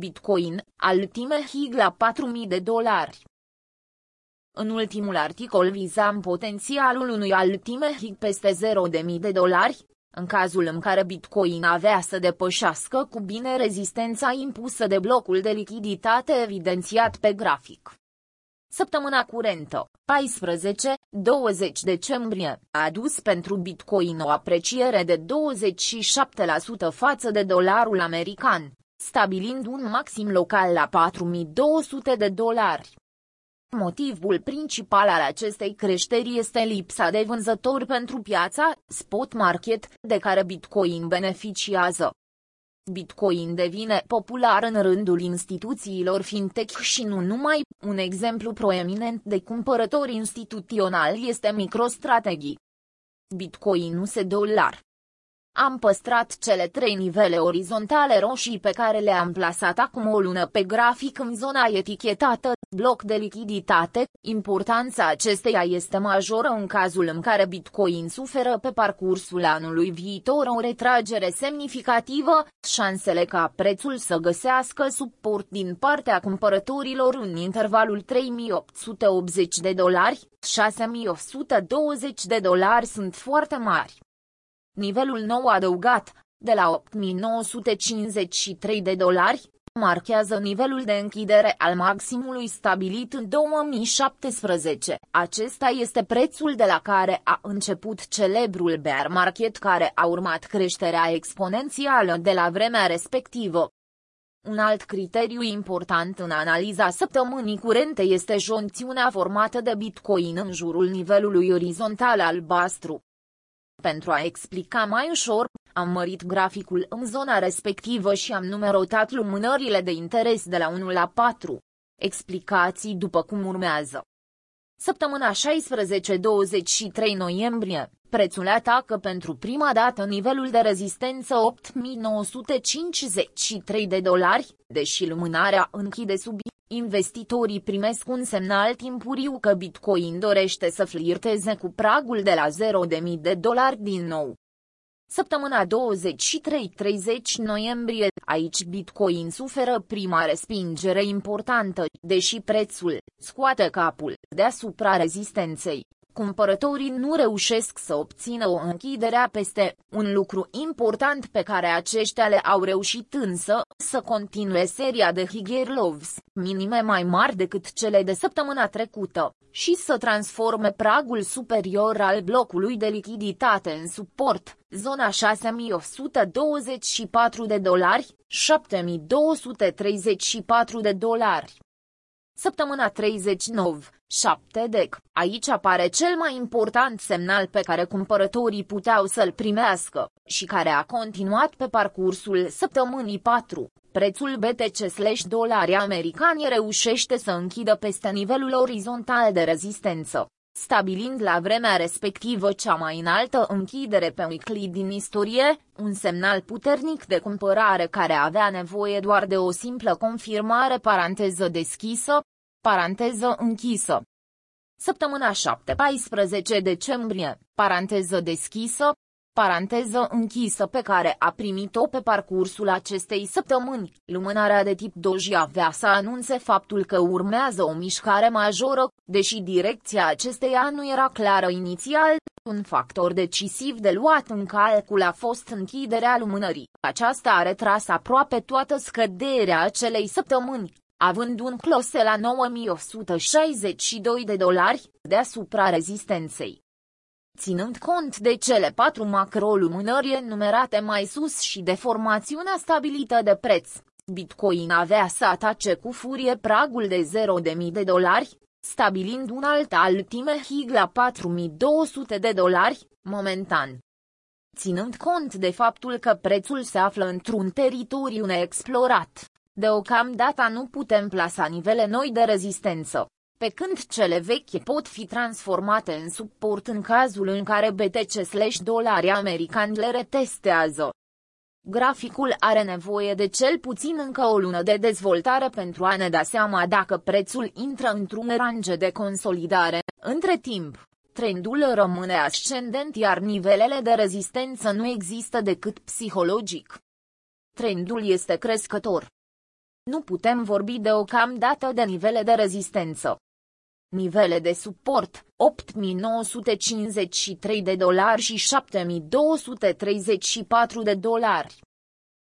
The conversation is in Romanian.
Bitcoin, altime hig la 4.000 de dolari. În ultimul articol vizam potențialul unui altime hig peste 0.000 de dolari, în cazul în care Bitcoin avea să depășească cu bine rezistența impusă de blocul de lichiditate evidențiat pe grafic. Săptămâna curentă, 14-20 decembrie, a adus pentru Bitcoin o apreciere de 27% față de dolarul american, stabilind un maxim local la 4200 de dolari. Motivul principal al acestei creșteri este lipsa de vânzători pentru piața spot market de care Bitcoin beneficiază. Bitcoin devine popular în rândul instituțiilor fintech și nu numai, un exemplu proeminent de cumpărători instituționali este MicroStrategy. Bitcoin nu se dolar. Am păstrat cele trei nivele orizontale roșii pe care le-am plasat acum o lună pe grafic în zona etichetată, bloc de lichiditate, importanța acesteia este majoră în cazul în care Bitcoin suferă pe parcursul anului viitor o retragere semnificativă, șansele ca prețul să găsească suport din partea cumpărătorilor în intervalul 3880 de dolari, 6120 de dolari sunt foarte mari. Nivelul nou adăugat, de la 8953 de dolari, marchează nivelul de închidere al maximului stabilit în 2017. Acesta este prețul de la care a început celebrul bear market care a urmat creșterea exponențială de la vremea respectivă. Un alt criteriu important în analiza săptămânii curente este jonțiunea formată de Bitcoin în jurul nivelului orizontal albastru. Pentru a explica mai ușor, am mărit graficul în zona respectivă și am numerotat lumânările de interes de la 1 la 4. Explicații după cum urmează. Săptămâna 16-23 noiembrie, prețul atacă pentru prima dată nivelul de rezistență 8953 de dolari, deși lumânarea închide sub Investitorii primesc un semnal timpuriu că Bitcoin dorește să flirteze cu pragul de la 0.000 de dolari din nou. Săptămâna 23-30 noiembrie, aici Bitcoin suferă prima respingere importantă, deși prețul scoate capul deasupra rezistenței. Cumpărătorii nu reușesc să obțină o închidere peste, un lucru important pe care aceștia le au reușit însă, să continue seria de Higher Loves, minime mai mari decât cele de săptămâna trecută, și să transforme pragul superior al blocului de lichiditate în suport, zona 6124 de dolari, 7234 de dolari. Săptămâna 39, 7 dec, aici apare cel mai important semnal pe care cumpărătorii puteau să-l primească, și care a continuat pe parcursul săptămânii 4. Prețul BTC/dolari americani reușește să închidă peste nivelul orizontal de rezistență, stabilind la vremea respectivă cea mai înaltă închidere pe weekly din istorie, un semnal puternic de cumpărare care avea nevoie doar de o simplă confirmare paranteză deschisă, paranteză închisă. Săptămâna 7-14 decembrie, paranteză deschisă, paranteză închisă pe care a primit-o pe parcursul acestei săptămâni, lumânarea de tip doji avea să anunțe faptul că urmează o mișcare majoră, deși direcția acesteia nu era clară inițial, un factor decisiv de luat în calcul a fost închiderea lumânării. Aceasta a retras aproape toată scăderea acelei săptămâni, având un close la 9162 de dolari, deasupra rezistenței. Ținând cont de cele patru macrolumânări enumerate mai sus și de formațiunea stabilită de preț, Bitcoin avea să atace cu furie pragul de 0.000 de dolari, stabilind un alt altime hig la 4200 de dolari, momentan. Ținând cont de faptul că prețul se află într-un teritoriu neexplorat, Deocamdată nu putem plasa nivele noi de rezistență, pe când cele vechi pot fi transformate în suport în cazul în care BTC/dolari americani le retestează. Graficul are nevoie de cel puțin încă o lună de dezvoltare pentru a ne da seama dacă prețul intră într-un range de consolidare. Între timp, trendul rămâne ascendent iar nivelele de rezistență nu există decât psihologic. Trendul este crescător. Nu putem vorbi deocamdată de nivele de rezistență. Nivele de suport, 8953 de dolari și 7234 de dolari.